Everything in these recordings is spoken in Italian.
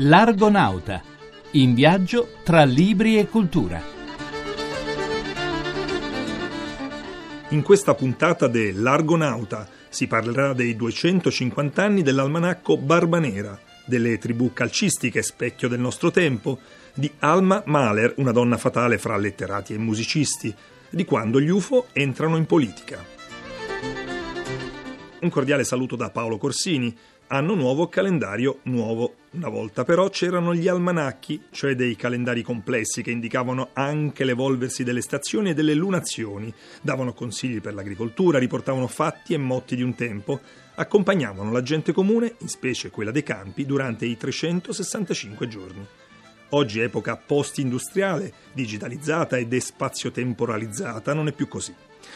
L'Argonauta, in viaggio tra libri e cultura. In questa puntata de L'Argonauta si parlerà dei 250 anni dell'almanacco Barbanera, delle tribù calcistiche specchio del nostro tempo, di Alma Mahler, una donna fatale fra letterati e musicisti, di quando gli UFO entrano in politica. Un cordiale saluto da Paolo Corsini, Anno nuovo, calendario nuovo. Una volta però c'erano gli almanacchi, cioè dei calendari complessi che indicavano anche l'evolversi delle stazioni e delle lunazioni, davano consigli per l'agricoltura, riportavano fatti e motti di un tempo, accompagnavano la gente comune, in specie quella dei campi, durante i 365 giorni. Oggi, epoca post-industriale, digitalizzata ed espazio-temporalizzata, non è più così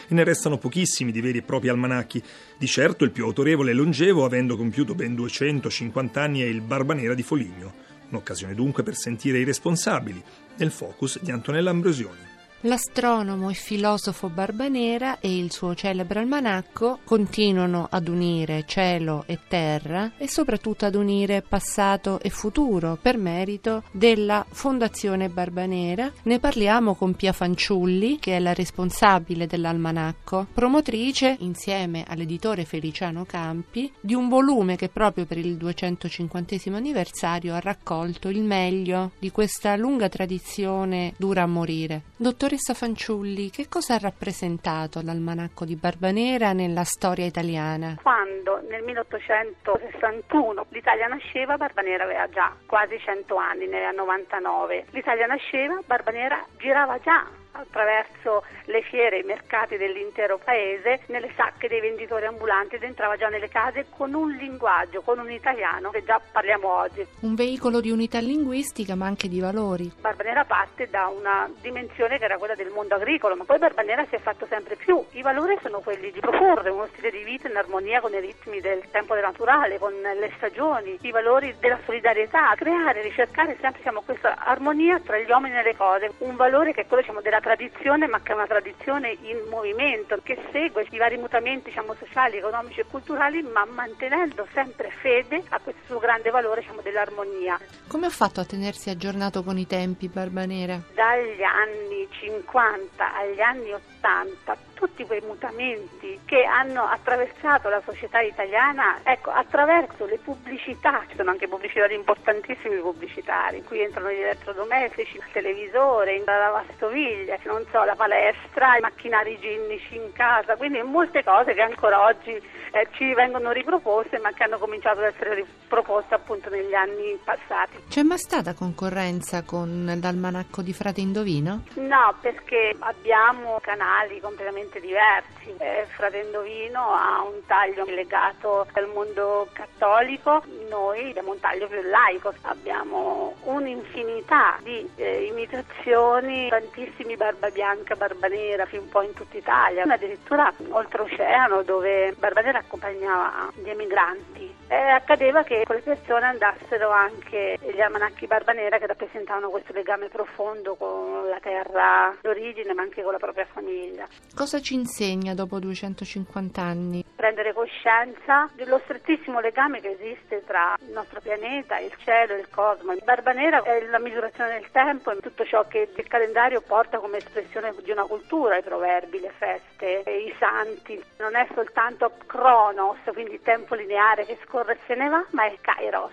e ne restano pochissimi di veri e propri almanacchi. Di certo il più autorevole e longevo, avendo compiuto ben 250 anni, è il Barbanera di Foligno. Un'occasione dunque per sentire i responsabili, nel focus di Antonella Ambrosioni. L'astronomo e filosofo Barbanera e il suo celebre almanacco continuano ad unire cielo e terra e soprattutto ad unire passato e futuro per merito della Fondazione Barbanera. Ne parliamo con Pia Fanciulli, che è la responsabile dell'almanacco, promotrice, insieme all'editore Feliciano Campi, di un volume che proprio per il 250 anniversario ha raccolto il meglio di questa lunga tradizione dura a morire. Dottor Dottoressa Fanciulli, che cosa ha rappresentato l'almanacco di Barbanera nella storia italiana? Quando nel 1861 l'Italia nasceva, Barbanera aveva già quasi 100 anni, ne aveva 99. L'Italia nasceva, Barbanera girava già attraverso le fiere e i mercati dell'intero paese, nelle sacche dei venditori ambulanti ed entrava già nelle case con un linguaggio, con un italiano che già parliamo oggi. Un veicolo di unità linguistica ma anche di valori. Barbanera parte da una dimensione che era quella del mondo agricolo, ma poi Barbanera si è fatto sempre più. I valori sono quelli di proporre uno stile di vita in armonia con i ritmi del tempo naturale, con le stagioni, i valori della solidarietà, creare, ricercare sempre diciamo, questa armonia tra gli uomini e le cose, un valore che è quello diciamo, della tradizione, ma che è una tradizione in movimento, che segue i vari mutamenti diciamo, sociali, economici e culturali, ma mantenendo sempre fede a questo suo grande valore diciamo, dell'armonia. Come ha fatto a tenersi aggiornato con i tempi, Barbanera? Dagli anni 50 agli anni 80 tutti quei mutamenti che hanno attraversato la società italiana, ecco, attraverso le pubblicità, ci sono anche pubblicitari importantissimi pubblicitari, in cui entrano gli elettrodomestici, il televisore, la lavastoviglie, non so, la palestra, i macchinari igienici in casa, quindi molte cose che ancora oggi eh, ci vengono riproposte ma che hanno cominciato ad essere riproposte appunto negli anni passati. C'è mai stata concorrenza con l'almanacco di Frate Indovino? No, perché abbiamo canali completamente completamente diversi. Eh, Frate Indovino ha un taglio legato al mondo cattolico, noi abbiamo un taglio più laico, abbiamo un'infinità di eh, imitazioni, tantissimi Barba Bianca, Barba Nera, fin un po' in tutta Italia, addirittura oltreoceano dove Barba Nera accompagnava gli emigranti. Eh, accadeva che quelle persone andassero anche gli almanacchi Barbanera che rappresentavano questo legame profondo con la terra d'origine ma anche con la propria famiglia. Cosa ci insegna dopo 250 anni? Prendere coscienza dello strettissimo legame che esiste tra il nostro pianeta, il cielo e il cosmo. Barbanera è la misurazione del tempo e tutto ciò che il calendario porta come espressione di una cultura, i proverbi, le feste, i santi. Non è soltanto Cronos, quindi tempo lineare che scorre e se ne va, ma è Kairos.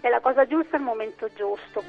È la cosa giusta al momento giusto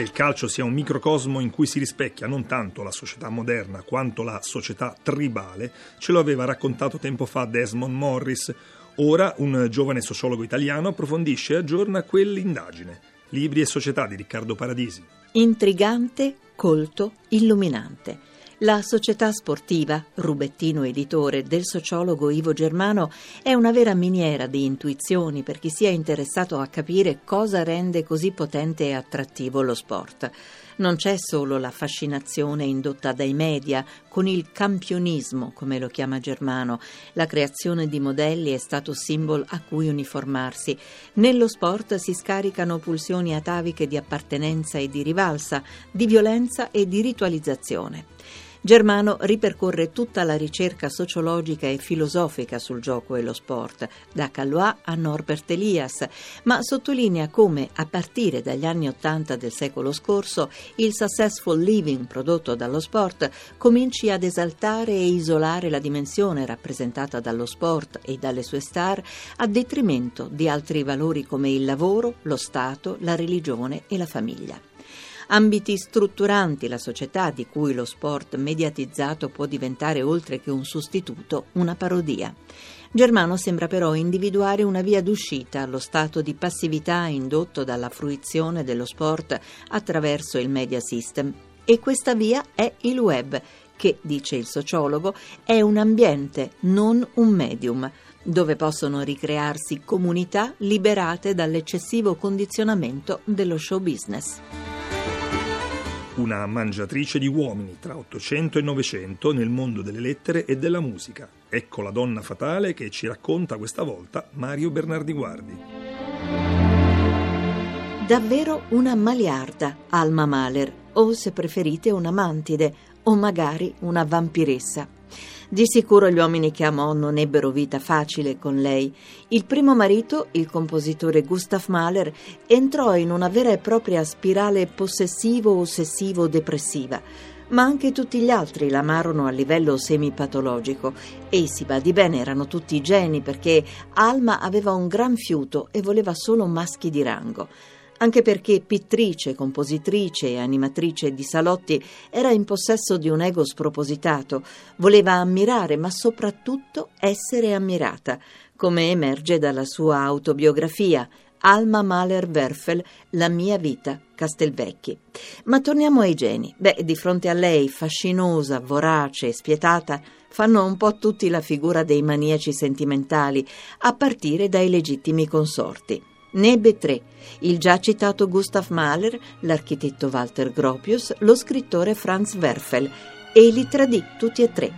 che il calcio sia un microcosmo in cui si rispecchia non tanto la società moderna quanto la società tribale, ce lo aveva raccontato tempo fa Desmond Morris. Ora un giovane sociologo italiano approfondisce e aggiorna quell'indagine. Libri e società di Riccardo Paradisi. Intrigante, colto, illuminante la società sportiva, rubettino editore del sociologo Ivo Germano, è una vera miniera di intuizioni per chi sia interessato a capire cosa rende così potente e attrattivo lo sport. Non c'è solo la fascinazione indotta dai media, con il campionismo, come lo chiama Germano, la creazione di modelli e status symbol a cui uniformarsi. Nello sport si scaricano pulsioni ataviche di appartenenza e di rivalsa, di violenza e di ritualizzazione. Germano ripercorre tutta la ricerca sociologica e filosofica sul gioco e lo sport, da Callois a Norbert Elias, ma sottolinea come, a partire dagli anni Ottanta del secolo scorso, il successful living prodotto dallo sport cominci ad esaltare e isolare la dimensione rappresentata dallo sport e dalle sue star a detrimento di altri valori come il lavoro, lo Stato, la religione e la famiglia ambiti strutturanti la società di cui lo sport mediatizzato può diventare oltre che un sostituto una parodia. Germano sembra però individuare una via d'uscita allo stato di passività indotto dalla fruizione dello sport attraverso il media system e questa via è il web che, dice il sociologo, è un ambiente, non un medium dove possono ricrearsi comunità liberate dall'eccessivo condizionamento dello show business una mangiatrice di uomini tra 800 e 900 nel mondo delle lettere e della musica. Ecco la donna fatale che ci racconta questa volta Mario Bernardi Guardi. Davvero una maliarda, Alma Mahler, o se preferite una mantide, o magari una vampiressa. Di sicuro gli uomini che amò non ebbero vita facile con lei. Il primo marito, il compositore Gustav Mahler, entrò in una vera e propria spirale possessivo-ossessivo-depressiva ma anche tutti gli altri l'amarono a livello semipatologico. E si badi bene erano tutti geni perché Alma aveva un gran fiuto e voleva solo maschi di rango anche perché pittrice, compositrice e animatrice di salotti era in possesso di un ego spropositato, voleva ammirare ma soprattutto essere ammirata, come emerge dalla sua autobiografia Alma Mahler Werfel, La mia vita, Castelvecchi. Ma torniamo ai geni. Beh, di fronte a lei, fascinosa, vorace e spietata, fanno un po' tutti la figura dei maniaci sentimentali, a partire dai legittimi consorti. Ne ebbe tre, il già citato Gustav Mahler, l'architetto Walter Gropius, lo scrittore Franz Werfel, e li tradì tutti e tre.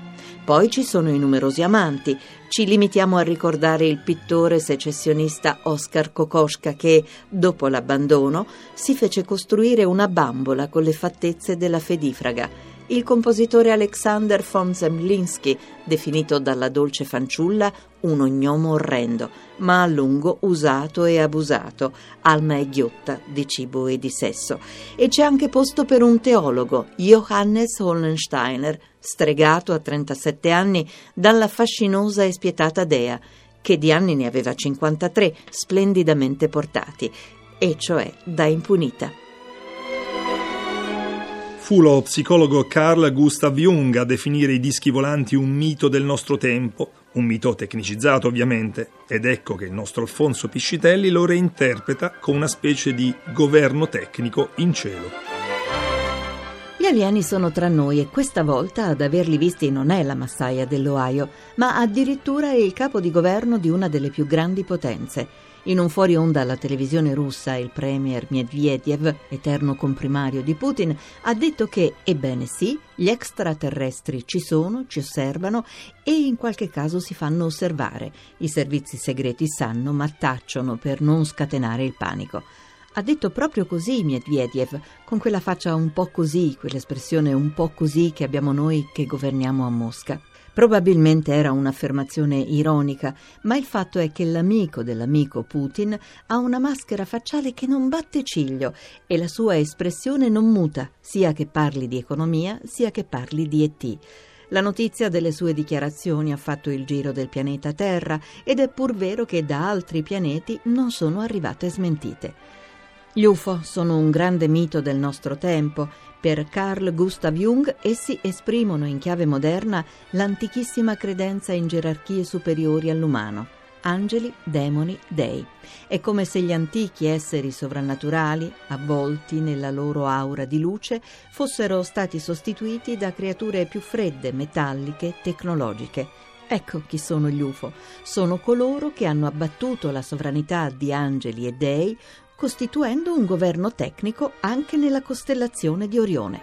Poi ci sono i numerosi amanti. Ci limitiamo a ricordare il pittore secessionista Oskar Kokoschka che, dopo l'abbandono, si fece costruire una bambola con le fattezze della fedifraga il compositore Alexander von Zemlinsky, definito dalla dolce fanciulla un ognomo orrendo, ma a lungo usato e abusato, alma e ghiotta di cibo e di sesso. E c'è anche posto per un teologo, Johannes Hollensteiner, stregato a 37 anni dalla fascinosa e spietata dea, che di anni ne aveva 53, splendidamente portati, e cioè da impunita. Fu lo psicologo Carl Gustav Jung a definire i dischi volanti un mito del nostro tempo, un mito tecnicizzato ovviamente, ed ecco che il nostro Alfonso Piscitelli lo reinterpreta con una specie di governo tecnico in cielo. Gli alieni sono tra noi e questa volta ad averli visti non è la massaia dell'Ohio, ma addirittura il capo di governo di una delle più grandi potenze. In un fuori onda alla televisione russa, il premier Medvedev, eterno comprimario di Putin, ha detto che, ebbene sì, gli extraterrestri ci sono, ci osservano e in qualche caso si fanno osservare. I servizi segreti sanno, ma tacciono per non scatenare il panico. Ha detto proprio così Medvedev, con quella faccia un po' così, quell'espressione un po' così che abbiamo noi che governiamo a Mosca. Probabilmente era un'affermazione ironica, ma il fatto è che l'amico dell'amico Putin ha una maschera facciale che non batte ciglio e la sua espressione non muta, sia che parli di economia, sia che parli di ET. La notizia delle sue dichiarazioni ha fatto il giro del pianeta Terra ed è pur vero che da altri pianeti non sono arrivate smentite. Gli UFO sono un grande mito del nostro tempo. Per Carl Gustav Jung essi esprimono in chiave moderna l'antichissima credenza in gerarchie superiori all'umano. Angeli, demoni, dei. È come se gli antichi esseri sovrannaturali, avvolti nella loro aura di luce, fossero stati sostituiti da creature più fredde, metalliche, tecnologiche. Ecco chi sono gli UFO. Sono coloro che hanno abbattuto la sovranità di angeli e dei costituendo un governo tecnico anche nella costellazione di Orione.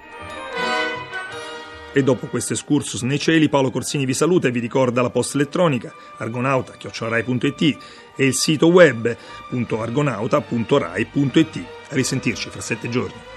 E dopo questo excursus nei cieli, Paolo Corsini vi saluta e vi ricorda la posta elettronica argonauta.rai.it e il sito web.argonauta.rai.it. A risentirci fra sette giorni.